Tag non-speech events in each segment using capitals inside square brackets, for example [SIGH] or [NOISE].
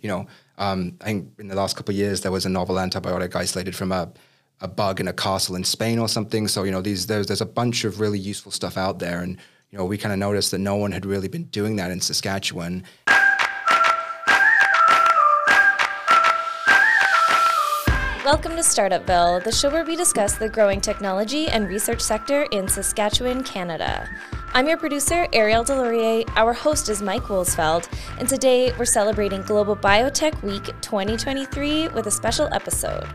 You know, um, I think in the last couple of years there was a novel antibiotic isolated from a a bug in a castle in Spain or something. So you know, these there's there's a bunch of really useful stuff out there, and you know, we kind of noticed that no one had really been doing that in Saskatchewan. Welcome to Startupville, the show where we discuss the growing technology and research sector in Saskatchewan, Canada. I'm your producer, Ariel Delaurier. Our host is Mike Woolsfeld, and today we're celebrating Global Biotech Week 2023 with a special episode.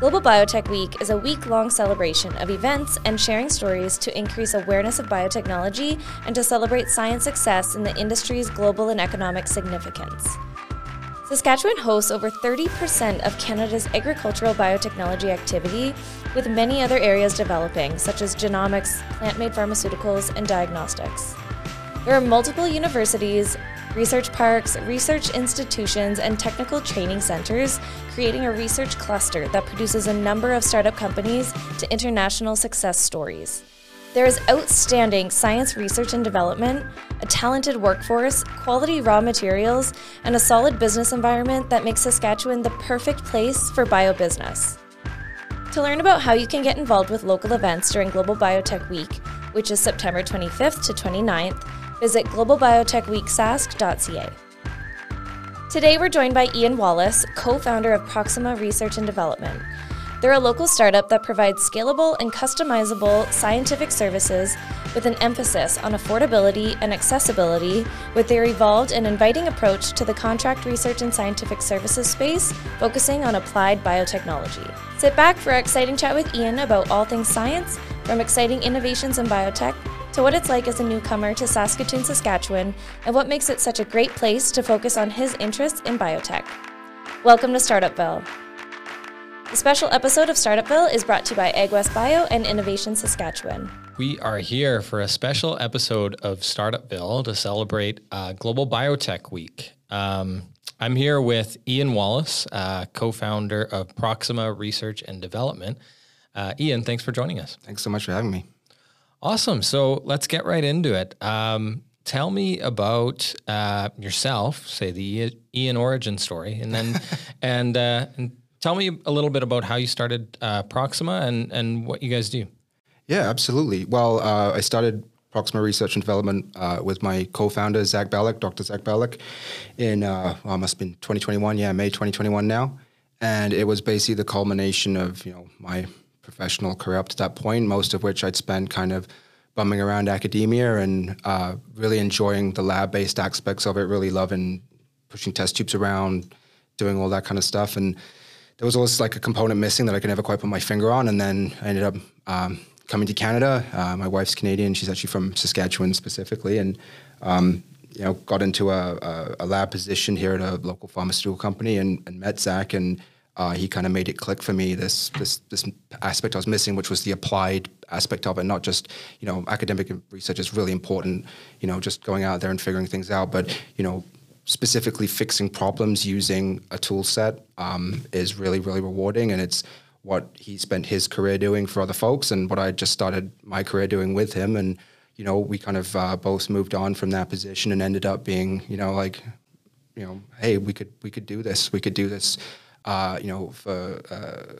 Global Biotech Week is a week long celebration of events and sharing stories to increase awareness of biotechnology and to celebrate science success in the industry's global and economic significance. Saskatchewan hosts over 30% of Canada's agricultural biotechnology activity, with many other areas developing, such as genomics, plant made pharmaceuticals, and diagnostics. There are multiple universities, research parks, research institutions, and technical training centers, creating a research cluster that produces a number of startup companies to international success stories. There is outstanding science research and development, a talented workforce, quality raw materials, and a solid business environment that makes Saskatchewan the perfect place for biobusiness. To learn about how you can get involved with local events during Global Biotech Week, which is September 25th to 29th, visit globalbiotechweeksask.ca. Today we're joined by Iain Wallace, co founder of Proxima Research and Development. They're a local startup that provides scalable and customizable scientific services with an emphasis on affordability and accessibility with their evolved and inviting approach to the contract research and scientific services space, focusing on applied biotechnology. Sit back for our exciting chat with Iain about all things science, from exciting innovations in biotech to what it's like as a newcomer to Saskatoon, Saskatchewan, and what makes it such a great place to focus on his interests in biotech. Welcome to Startupville. The special episode of Startupville is brought to you by AgWest Bio and Innovation Saskatchewan. We are here for a special episode of Startupville to celebrate uh, Global Biotech Week. Um, I'm here with Iain Wallace, uh, co founder of Proxima Research and Development. Uh, Iain, thanks for joining us. Thanks so much for having me. Awesome. So let's get right into it. Um, tell me about uh, yourself, say the Iain origin story, and then [LAUGHS] and, uh, and Tell me a little bit about how you started uh, Proxima and, and what you guys do. Yeah, absolutely. Well, uh, I started Proxima Research and Development uh, with my co-founder Zach Balloch, Dr. Zach Balloch, in uh, well, must have been 2021. Yeah, May 2021 now, and it was basically the culmination of you know my professional career up to that point, most of which I'd spent kind of bumming around academia and uh, really enjoying the lab-based aspects of it. Really loving pushing test tubes around, doing all that kind of stuff, and there was always like a component missing that I could never quite put my finger on. And then I ended up um, coming to Canada. Uh, my wife's Canadian; she's actually from Saskatchewan specifically, and um, you know got into a, a, a, lab position here at a local pharmaceutical company and, and met Zach and. Uh, he kind of made it click for me. This this this aspect I was missing, which was the applied aspect of it, not just you know academic research is really important. You know, just going out there and figuring things out, but you know specifically fixing problems using a tool set um, is really, really rewarding. And it's what he spent his career doing for other folks and what I just started my career doing with him. And, you know, we kind of uh, both moved on from that position and ended up being, you know, like, you know, hey, we could we could do this. We could do this, uh, you know, for uh,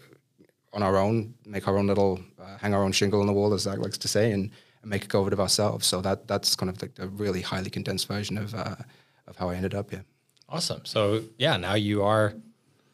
on our own, make our own little, uh, hang our own shingle on the wall, as Zach likes to say, and, and make a go of it ourselves. So that that's kind of like a really highly condensed version of uh, of how I ended up here. Awesome. So yeah, now you are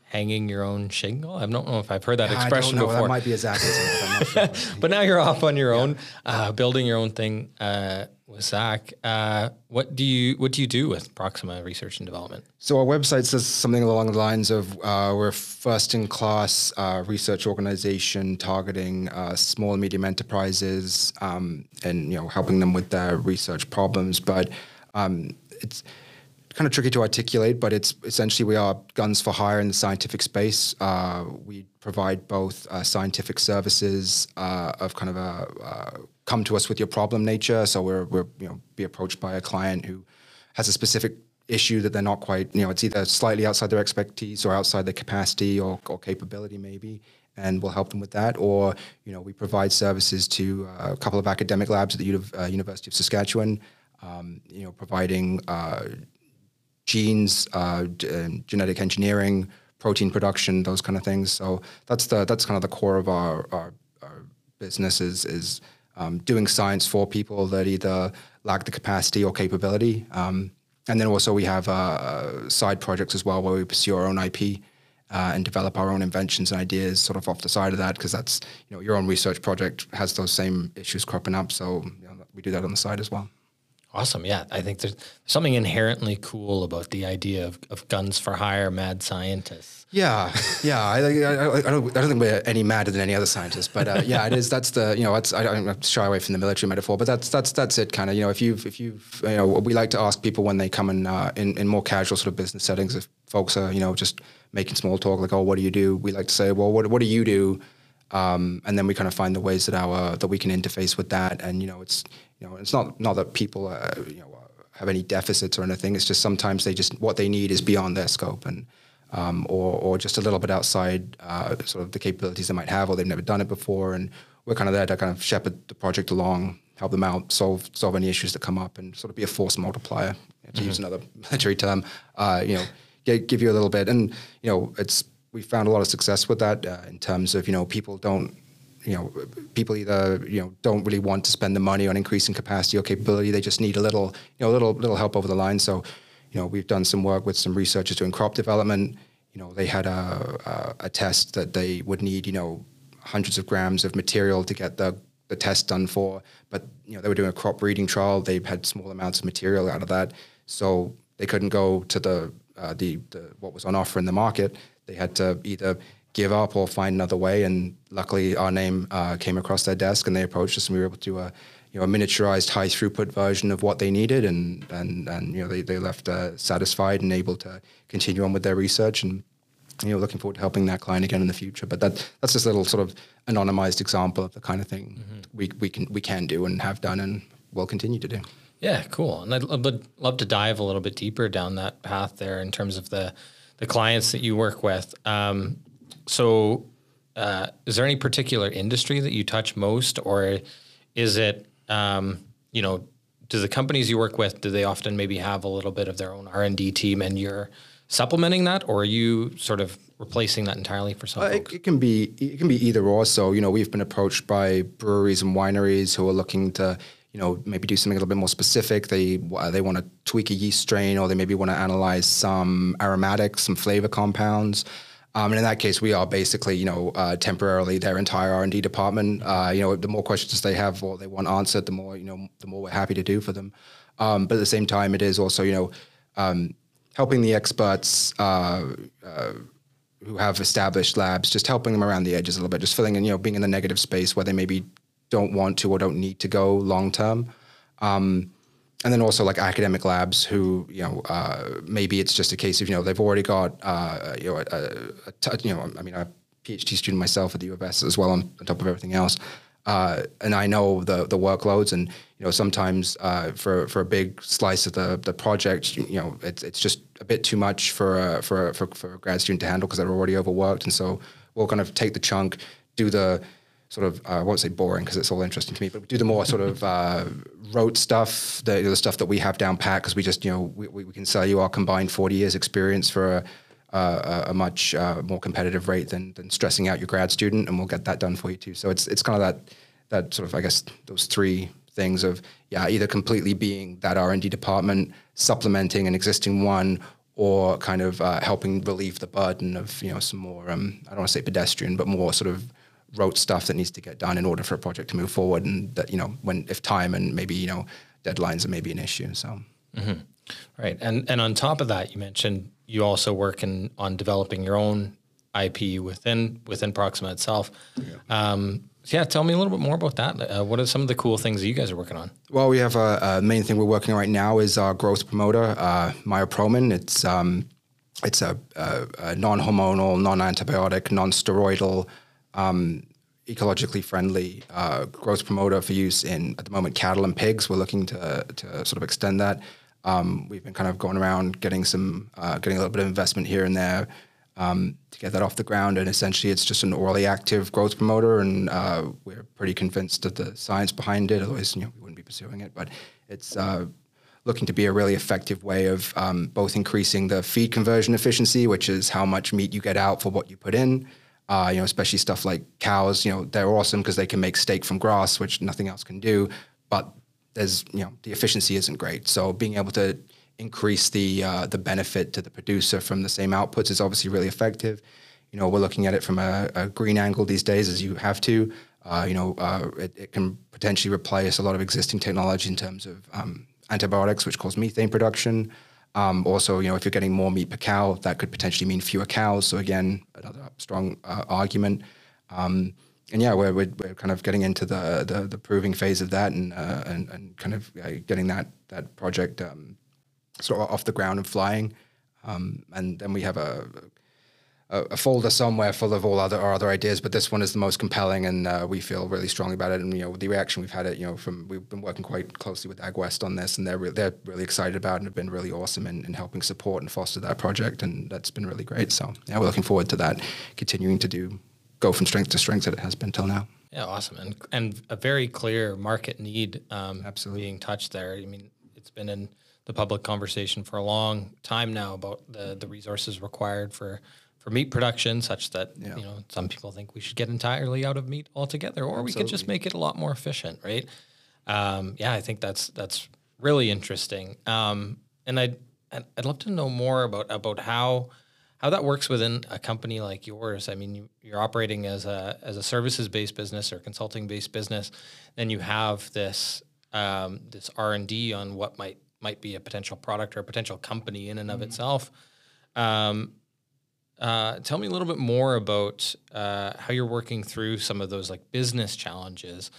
hanging your own shingle. I don't know if I've heard that yeah, expression before. That might be but, sure. [LAUGHS] but now you're off on your own, uh, building your own thing uh, with Zach. Uh, what do you What do you do with Proxima Research and Development? So our website says something along the lines of uh, we're first in class uh, research organization targeting uh, small and medium enterprises um, and you know helping them with their research problems. But um, it's kind of tricky to articulate, but it's essentially we are guns for hire in the scientific space. Uh, we provide both uh, scientific services uh, of kind of a uh, come to us with your problem nature. So we're we're you know be approached by a client who has a specific issue that they're not quite you know it's either slightly outside their expertise or outside their capacity or, or capability maybe and we'll help them with that. Or, you know, we provide services to uh, a couple of academic labs at the uh, University of Saskatchewan, um, you know, providing uh, genes, uh, genetic engineering, protein production, those kind of things. So that's the that's kind of the core of our our, our business is is um, doing science for people that either lack the capacity or capability. Um, and then also we have uh side projects as well where we pursue our own IP. Uh, and develop our own inventions and ideas sort of off the side of that because that's you know your own research project has those same issues cropping up so you know, we do that on the side as well Awesome. Yeah. I think there's something inherently cool about the idea of, of guns for hire, mad scientists. Yeah. Yeah. I, I, I, don't, I don't think we're any madder than any other scientists, but uh, yeah, it is. That's the, you know, that's, I don't shy away from the military metaphor, but that's, that's, that's it kind of, you know, if you've, if you've, you know, we like to ask people when they come in, uh, in, in more casual sort of business settings, if folks are, you know, just making small talk, like, oh, what do you do? We like to say, well, what, what do you do? Um, and then we kind of find the ways that our, that we can interface with that. And, you know, it's, you know, it's not not that people uh, you know have any deficits or anything. It's just sometimes they just what they need is beyond their scope and um, or or just a little bit outside uh, sort of the capabilities they might have, or they've never done it before, and we're kind of there to kind of shepherd the project along, help them out, solve solve any issues that come up, and sort of be a force multiplier, to mm-hmm. use another [LAUGHS] military term. Uh, you know, give, give you a little bit, and you know, it's we found a lot of success with that uh, in terms of you know people don't you know, people either you know don't really want to spend the money on increasing capacity or capability. They just need a little, you know, a little little help over the line. So, you know, we've done some work with some researchers doing crop development. You know, they had a, a, a test that they would need, you know, hundreds of grams of material to get the the test done for. But you know, they were doing a crop breeding trial. They had small amounts of material out of that, so they couldn't go to the uh, the, the what was on offer in the market. They had to either give up or find another way. And luckily, our name uh, came across their desk, and they approached us, and we were able to. Uh, you know, a miniaturized high throughput version of what they needed, and and and you know they, they left uh, satisfied and able to continue on with their research, and you know looking forward to helping that client again in the future. But that that's just a little sort of anonymized example of the kind of thing mm-hmm. we we can we can do and have done and will continue to do. Yeah, cool. And I'd love to dive a little bit deeper down that path there in terms of the the clients that you work with. Um, so, uh, is there any particular industry that you touch most, or is it, um, you know, do the companies you work with do they often maybe have a little bit of their own R and D team, and you're supplementing that, or are you sort of replacing that entirely for some uh, it, it, can be it can be either or. So you know, we've been approached by breweries and wineries who are looking to you know maybe do something a little bit more specific. They they want to tweak a yeast strain, or they maybe want to analyze some aromatics, some flavor compounds. Um, and in that case, we are basically, you know, uh, temporarily their entire R and D department. Uh, you know, the more questions they have or they want answered, the more, you know, the more we're happy to do for them. Um, but at the same time, it is also, you know, um, helping the experts uh, uh who have established labs, just helping them around the edges a little bit, just filling in, you know, being in the negative space where they maybe don't want to or don't need to go long term. Um, and then also like academic labs who you know uh, maybe it's just a case of you know they've already got uh, you know a, a, t- you know I mean a PhD student myself at the U of S as well on, on top of everything else, uh, and I know the the workloads and you know sometimes uh, for for a big slice of the the project you know it's it's just a bit too much for for for, for a grad student to handle because they're already overworked. And so we'll kind of take the chunk do the sort of uh, I won't say boring because it's all interesting to me, but do the more sort of uh, rote stuff, the, the stuff that we have down pat because we just you know we, we can sell you our combined forty years experience for a, a, a much uh, more competitive rate than than stressing out your grad student, and we'll get that done for you too. So it's it's kind of that that sort of I guess those three things of yeah either completely being that R and D department supplementing an existing one or kind of uh, helping relieve the burden of you know some more um, I don't want to say pedestrian but more sort of rote stuff that needs to get done in order for a project to move forward, and that you know when if time and maybe you know deadlines are maybe an issue. So, mm-hmm. right, and and on top of that, you mentioned you also work in, on developing your own IP within within Proxima itself. Yeah. Um, so yeah, tell me a little bit more about that. Uh, what are some of the cool things that you guys are working on? Well, we have a, a main thing we're working on right now is our growth promoter, uh, myopromin. It's um, it's a, a, a non-hormonal, non-antibiotic, non-steroidal um, ecologically friendly uh, growth promoter for use in at the moment cattle and pigs. We're looking to to sort of extend that. Um, we've been kind of going around getting some uh, getting a little bit of investment here and there um, to get that off the ground. And essentially, it's just an orally active growth promoter, and uh, we're pretty convinced of the science behind it. Otherwise, you know, we wouldn't be pursuing it. But it's uh, looking to be a really effective way of um, both increasing the feed conversion efficiency, which is how much meat you get out for what you put in. Uh, you know, especially stuff like cows. You know, they're awesome because they can make steak from grass, which nothing else can do. But there's, you know, the efficiency isn't great. So being able to increase the uh, the benefit to the producer from the same outputs is obviously really effective. You know, we're looking at it from a, a green angle these days, as you have to. Uh, you know, uh, it, it, can potentially replace a lot of existing technology in terms of um, antibiotics, which cause methane production. Um, also, you know, if you're getting more meat per cow, that could potentially mean fewer cows. So again, another strong uh, argument. Um, and yeah, we're, we're, we're, kind of getting into the, the, the proving phase of that and uh, and, and kind of uh, getting that that project um, sort of off the ground and flying. Um, and then we have a, a, a, folder somewhere full of all other our other ideas, but this one is the most compelling, and uh, we feel really strongly about it. And you know, the reaction we've had it, you know, from we've been working quite closely with AgWest on this, and they're re- they're really excited about it and have been really awesome in, in helping support and foster that project, and that's been really great. So yeah, we're looking forward to that, continuing to do go from strength to strength that it has been till now. Yeah, awesome, and and a very clear market need um, absolutely being touched there. I mean, it's been in the public conversation for a long time now about the the resources required for for meat production, such that yeah. you know some people think we should get entirely out of meat altogether, or Absolutely. we could just make it a lot more efficient, right? Um, yeah, I think that's that's really interesting, um, and I'd I'd love to know more about about how how that works within a company like yours. I mean, you, are operating as a as a services based business or consulting based business, then you have this um, this R and D on what might might be a potential product or a potential company in and of mm-hmm. itself. Um, uh, tell me a little bit more about uh, how you're working through some of those like business challenges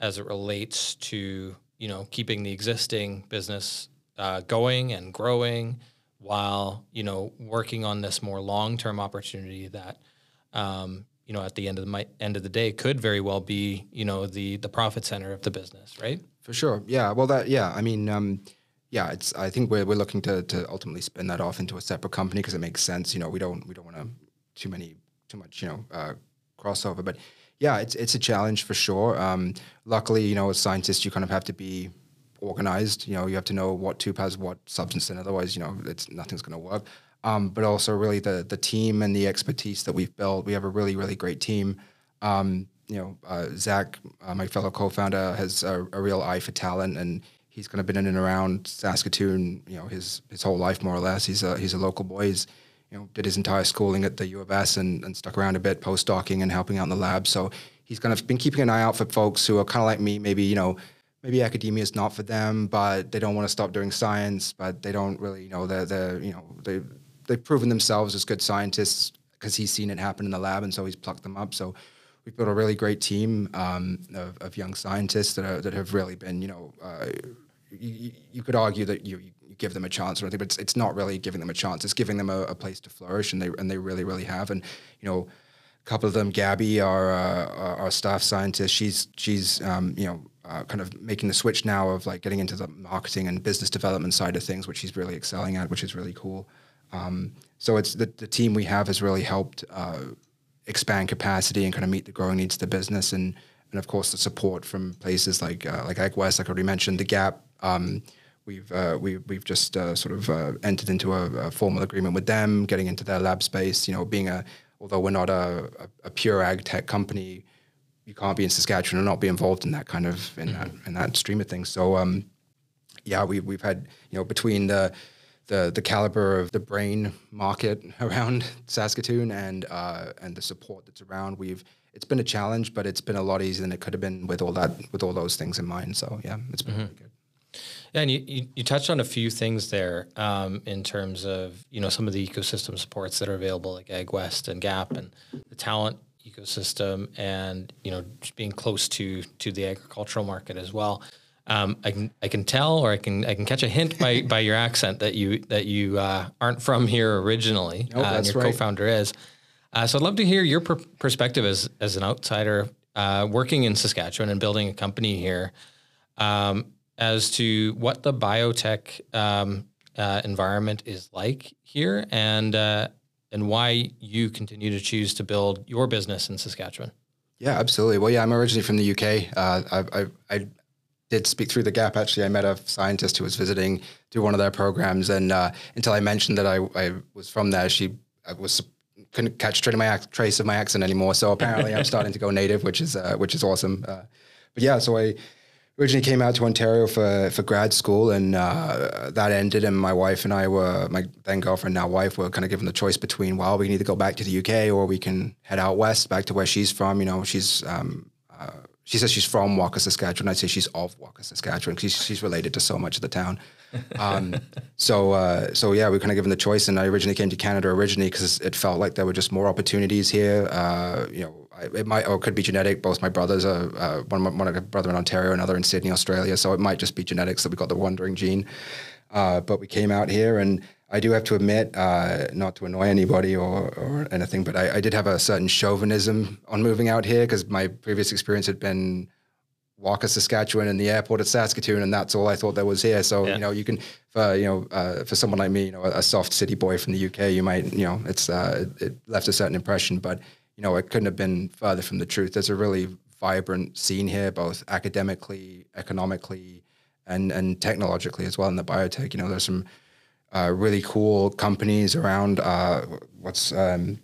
as it relates to you know keeping the existing business uh, going and growing while you know working on this more long term opportunity that um, you know at the end of the mi- end of the day could very well be you know the the profit center of the business, right? For sure. Yeah. Well, that yeah. I mean. Um, yeah, it's. I think we're we're looking to to ultimately spin that off into a separate company because it makes sense. You know, we don't we don't want to too many too much you know uh, crossover, but yeah, it's it's a challenge for sure. Um, luckily, you know, as scientists, you kind of have to be organized. You know, you have to know what tube has what substance in. Otherwise, you know, it's nothing's going to work. Um, but also, really, the the team and the expertise that we've built. We have a really really great team. Um, you know, uh, Zach, uh, my fellow co-founder, has a, a, real eye for talent, and he's kind of been in and around Saskatoon, you know, his his whole life more or less. He's a he's a local boy. He's you know did his entire schooling at the U of S and, and stuck around a bit postdocing and helping out in the lab. So he's kind of been keeping an eye out for folks who are kind of like me, maybe you know. Maybe academia is not for them, but they don't want to stop doing science. But they don't really, you know, they're, they're you know, they they've proven themselves as good scientists because he's seen it happen in the lab, and so he's plucked them up. So we've built a really great team um, of, of, young scientists that are, that have really been, you know, uh, you, you could argue that you, you give them a chance or anything, but it's, it's not really giving them a chance. It's giving them a, a place to flourish, and they and they really really have. And you know, a couple of them, Gabby, our uh, our staff scientist, she's she's um, you know uh, kind of making the switch now of like getting into the marketing and business development side of things, which she's really excelling at, which is really cool. Um, so it's the, the team we have has really helped uh, expand capacity and kind of meet the growing needs of the business and and of course the support from places like uh, like AgWest, like I already mentioned, the Gap, um, we've uh, we, we've just uh, sort of uh, entered into a, a, formal agreement with them, getting into their lab space. You know, being a although we're not a, a, pure ag tech company, you can't be in Saskatchewan and not be involved in that kind of in mm-hmm. that in that stream of things. So um, yeah, we we've had you know between the the the caliber of the brain market [LAUGHS] around Saskatoon and uh, and the support that's around, we've it's been a challenge, but it's been a lot easier than it could have been with all that with all those things in mind. So yeah, it's been mm-hmm. really good. Yeah, and you, you, touched on a few things there um, in terms of you know some of the ecosystem supports that are available like AgWest and Gap and the talent ecosystem and you know just being close to to the agricultural market as well. Um, I can I can tell or I can I can catch a hint by [LAUGHS] by your accent that you that you uh, aren't from here originally. Nope, uh, and your right. co-founder is. Uh, so I'd love to hear your per- perspective as as an outsider uh, working in Saskatchewan and building a company here. Um, as to what the biotech um, uh, environment is like here and uh, and why you continue to choose to build your business in Saskatchewan. Yeah, absolutely. Well, yeah, I'm originally from the UK. Uh, I, I, I, did speak through the gap. Actually, I met a scientist who was visiting through one of their programs, and uh, until I mentioned that I, I was from there, she was couldn't catch trace of my trace of my accent anymore. So apparently, I'm [LAUGHS] starting to go native, which is uh, which is awesome. Uh, but yeah, so I originally came out to Ontario for for grad school, and uh, that ended. And my wife and I were my then girlfriend, now wife, were kind of given the choice between well, we can either go back to the UK or we can head out west, back to where she's from. You know, she's um, uh, she says she's from Wakaw, Saskatchewan. I'd say she's of Wakaw, Saskatchewan because she's, she's related to so much of the town. Um, [LAUGHS] so uh, so yeah, we kind of given the choice, and I originally came to Canada originally because it felt like there were just more opportunities here. Uh, you know, it might or it could be genetic. Both my brothers are uh, one one of my brother in Ontario, another in Sydney, Australia. So it might just be genetics that we got the wandering gene. Uh, but we came out here, and I do have to admit, uh, not to annoy anybody or, or anything, but I, I, did have a certain chauvinism on moving out here because my previous experience had been Wakaw, Saskatchewan, and the airport at Saskatoon, and that's all I thought there was here. So yeah. you know, you can for you know uh, for someone like me, you know, a, a, soft city boy from the UK, you might you know it's uh, it, it left a certain impression, but you know, it couldn't have been further from the truth. There's a really vibrant scene here, both academically, economically, and and technologically as well in the biotech. You know, there's some uh, really cool companies around. Uh, what's um,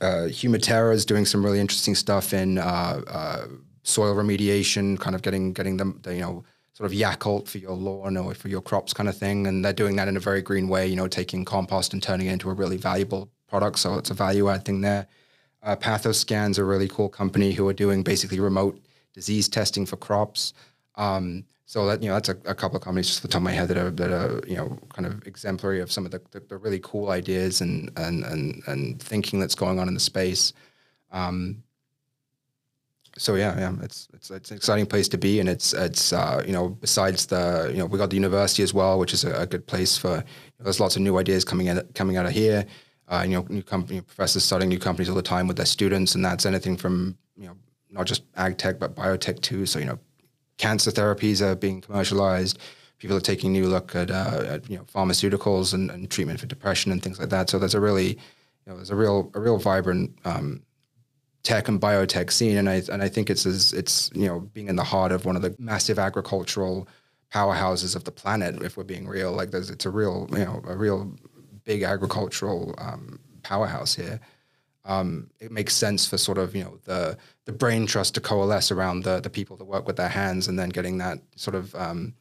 uh, is doing some really interesting stuff in uh, uh, soil remediation, kind of getting getting them, the, you know, sort of Yakult for your lawn or for your crops, kind of thing. And they're doing that in a very green way. You know, taking compost and turning it into a really valuable product. So it's a value add thing there. Uh, Pathoscan's a really cool company who are doing basically remote disease testing for crops. Um, so that you know, that's a, a, couple of companies just off the top of my head that are that are you know kind of exemplary of some of the, the, the really cool ideas and, and and and thinking that's going on in the space. Um, so yeah, yeah, it's it's it's an exciting place to be, and it's it's uh, you know besides the you know we got the university as well, which is a, a good place for. You know, there's lots of new ideas coming in coming out of here uh, you know, new company professors starting new companies all the time with their students, and that's anything from you know not just ag tech but biotech too. So you know, cancer therapies are being commercialized. People are taking a new look at, uh, at you know pharmaceuticals and, and, treatment for depression and things like that. So there's a really you know there's a real a real vibrant um, tech and biotech scene, and I and I think it's as it's you know being in the heart of one of the massive agricultural powerhouses of the planet. If we're being real, like there's it's a real you know a real big agricultural um, powerhouse here, um, it makes sense for sort of you know the the brain trust to coalesce around the the people that work with their hands, and then getting that sort of um,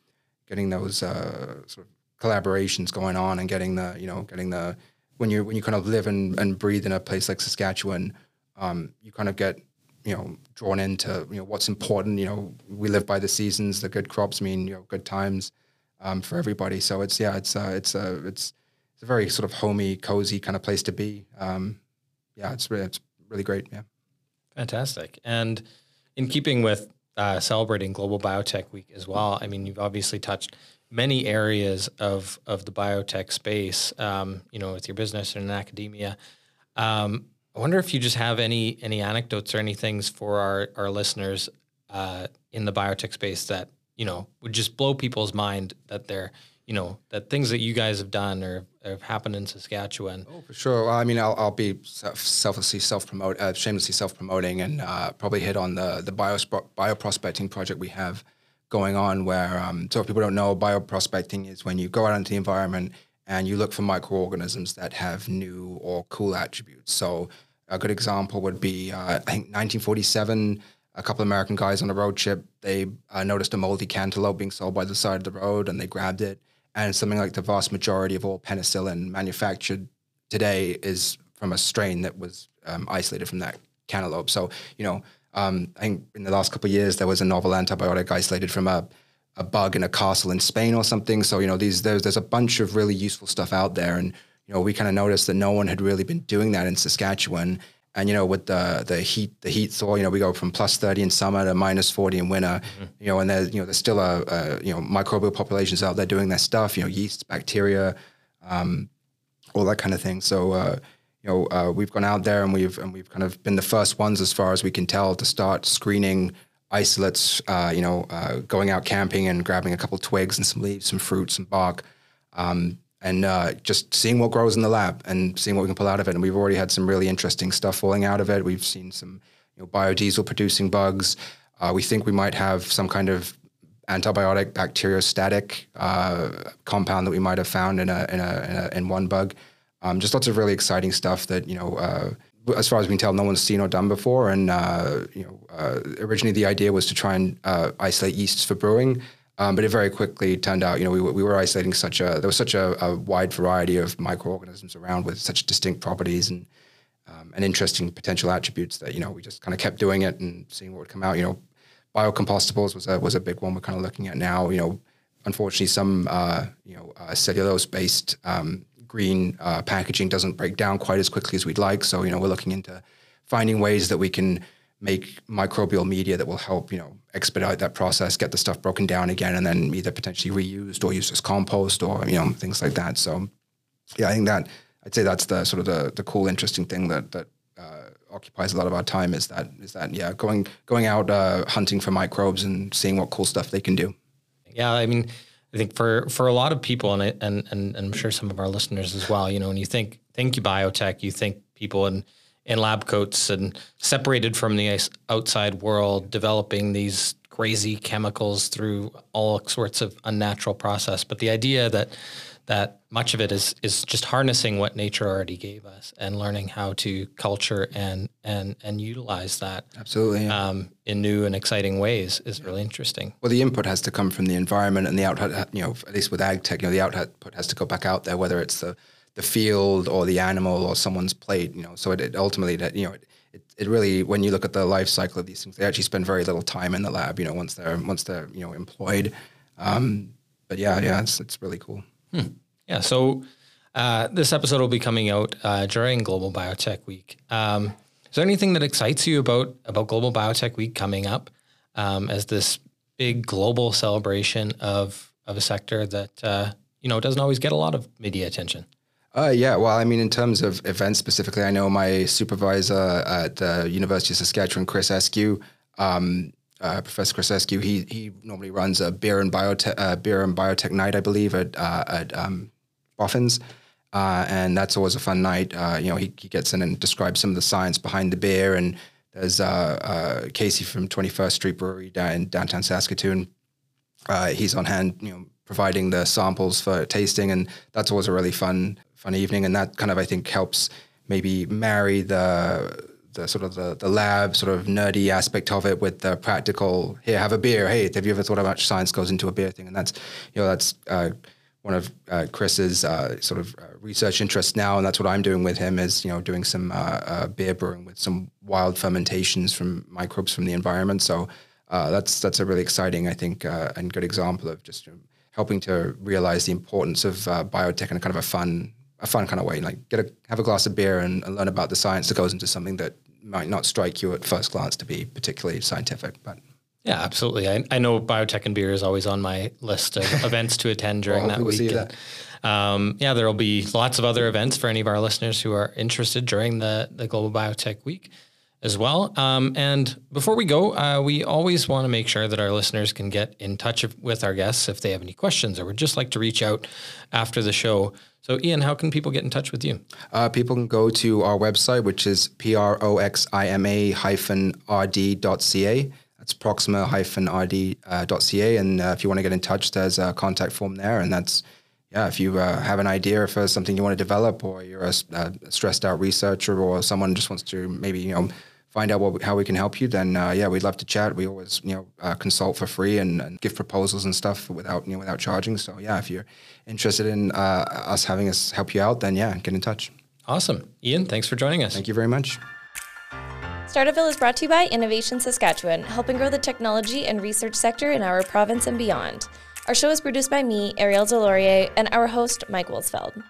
getting those uh, sort of collaborations going on, and getting the you know getting the when you when you kind of live and, and breathe in a place like Saskatchewan, um, you kind of get you know drawn into you know what's important. You know we live by the seasons. The good crops mean you know good times um, for everybody. So it's yeah it's uh, it's uh, it's it's a very sort of homey, cozy kind of place to be. Um, yeah, it's really, it's really great. Yeah. Fantastic. And in keeping with uh, celebrating Global Biotech Week as well, I mean, you've obviously touched many areas of of the biotech space. Um, you know, with your business and in academia. Um, I wonder if you just have any any anecdotes or any things for our our listeners uh, in the biotech space that you know would just blow people's mind that they're you know that things that you guys have done or have happened in Saskatchewan. Oh, for sure. Well, I mean, I'll, I'll be selflessly self promote, uh, shamelessly self promoting, and uh, probably hit on the the bio bioprospecting project we have going on. Where um, so if people don't know, bioprospecting is when you go out into the environment and you look for microorganisms that have new or cool attributes. So a good example would be uh, I think 1947 a couple of American guys on a road trip, they uh, noticed a moldy cantaloupe being sold by the side of the road and they grabbed it and something like the vast majority of all penicillin manufactured today is from a strain that was um, isolated from that cantaloupe. So, you know, um, I think in the last couple of years there was a novel antibiotic isolated from a, a bug in a castle in Spain or something. So, you know, these there's there's a bunch of really useful stuff out there, and you know, we kind of noticed that no one had really been doing that in Saskatchewan. And you know, with the the heat, the heat thaw, you know, we go from plus thirty in summer to minus forty in winter. Mm-hmm. You know, and there's you know there's still a, a, you know microbial populations out there doing their stuff. You know, yeasts, bacteria, um, all that kind of thing. So uh, you know, uh, we've gone out there and we've and we've kind of been the first ones, as far as we can tell, to start screening isolates. Uh, you know, uh, going out camping and grabbing a couple twigs and some leaves, some fruit, some bark. Um, and uh, just seeing what grows in the lab and seeing what we can pull out of it. And we've already had some really interesting stuff falling out of it. We've seen some you know, biodiesel producing bugs. Uh, we think we might have some kind of antibiotic bacteriostatic uh, compound that we might have found in a in a in, a, in one bug. Um, just lots of really exciting stuff that you know. Uh, as far as we can tell, no one's seen or done before. And uh, you know, uh, originally the idea was to try and uh, isolate yeasts for brewing, um, but it very quickly turned out, you know, we, we were isolating such a there was such a, a wide variety of microorganisms around with such distinct properties and um, and interesting potential attributes that you know we just kind of kept doing it and seeing what would come out. You know, biocompostables was a was a big one we're kind of looking at now. You know, unfortunately, some uh, you know uh, cellulose based um, green uh, packaging doesn't break down quite as quickly as we'd like. So you know, we're looking into finding ways that we can make microbial media that will help you know expedite that process, get the stuff broken down again, and then either potentially reused or used as compost or you know things like that. So yeah, I think that I'd say that's the sort of the the cool, interesting thing that that uh, occupies a lot of our time is that is that yeah going going out uh, hunting for microbes and seeing what cool stuff they can do. Yeah, I mean, I think for for a lot of people, and and and, and I'm sure some of our listeners as well. You know, when you think think biotech, you think people in in lab coats and separated from the outside world, developing these crazy chemicals through all sorts of unnatural process. But the idea that that much of it is is just harnessing what nature already gave us and learning how to culture and and and utilize that absolutely yeah. um, in new and exciting ways is really interesting. Well, the input has to come from the environment, and the output, you know, at least with ag tech, you know, the output has to go back out there, whether it's the the field or the animal or someone's plate. You know, so it, it ultimately that you know. It, it, it really, when you look at the life cycle of these things, they actually spend very little time in the lab. You know, once they're once they're you know employed. Um, but yeah, yeah, it's it's really cool. Hmm. Yeah. So uh, this episode will be coming out uh, during Global Biotech Week. Um, is there anything that excites you about about Global Biotech Week coming up um, as this big global celebration of of a sector that uh, you know doesn't always get a lot of media attention? Uh, yeah, well, I mean, in terms of events specifically, I know my supervisor at the University of Saskatchewan, Chris Eskiw, um, uh, Professor Chris Eskiw, he he normally runs a beer and biotech uh, beer and biotech night, I believe, at uh, at um, Boffins. Uh, and that's always a fun night. Uh, you know, he, he gets in and describes some of the science behind the beer. And there's Casey from 21st Street Brewery down in downtown Saskatoon. He's on hand, you know, providing the samples for tasting, and that's always a really fun fun evening. And that kind of I think helps maybe marry the the sort of the, the lab sort of nerdy aspect of it with the practical. Here, have a beer. Hey, have you ever thought how much science goes into a beer thing? And that's you know that's uh, one of uh, Chris's uh, sort of uh, research interests now, and that's what I'm doing with him is you know doing some uh, uh, beer brewing with some wild fermentations from microbes from the environment. So that's that's a really exciting, I think, and good example of just helping to realize the importance of biotech in kind of a fun a fun kind of way. Like get a have a glass of beer and, and learn about the science that goes into something that might not strike you at first glance to be particularly scientific, but yeah, absolutely. I, I know biotech and beer is always on my list of [LAUGHS] events to attend during well, that week. Um, yeah, there will be lots of other events for any of our listeners who are interested during the, the Global Biotech Week as well. Um, and before we go, uh, we always want to make sure that our listeners can get in touch with our guests if they have any questions or would just like to reach out after the show. So, Iain, how can people get in touch with you? Uh, people can go to our website, which is proxima hyphen rd.ca. That's proxima-rd.ca. And uh, if you want to get in touch, there's a contact form there. And that's, yeah, if you uh, have an idea for something you want to develop or you're a, a, stressed out researcher or someone just wants to maybe, you know, find out what, how we can help you, then uh, yeah, we'd love to chat. We always, you know, uh, consult for free and, and, give proposals and stuff without, you know, without charging. So yeah, if you're interested in uh, us having us help you out, then yeah, get in touch. Awesome. Iain, thanks for joining us. Thank you very much. Startupville is brought to you by Innovation Saskatchewan, helping grow the technology and research sector in our province and beyond. Our show is produced by me, Ariel Deslauriers, and our host, Mike Wolsfeld.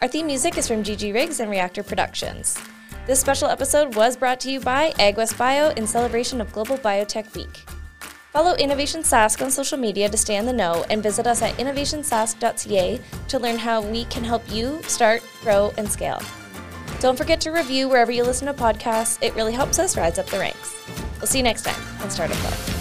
Our theme music is from GG Riggs and Reactor Productions. This special episode was brought to you by AgWest Bio in celebration of Global Biotech Week. Follow Innovation Sask on social media to stay in the know and visit us at innovationsask.ca to learn how we can help you start, grow, and scale. Don't forget to review wherever you listen to podcasts. It really helps us rise up the ranks. We'll see you next time on Startup Club.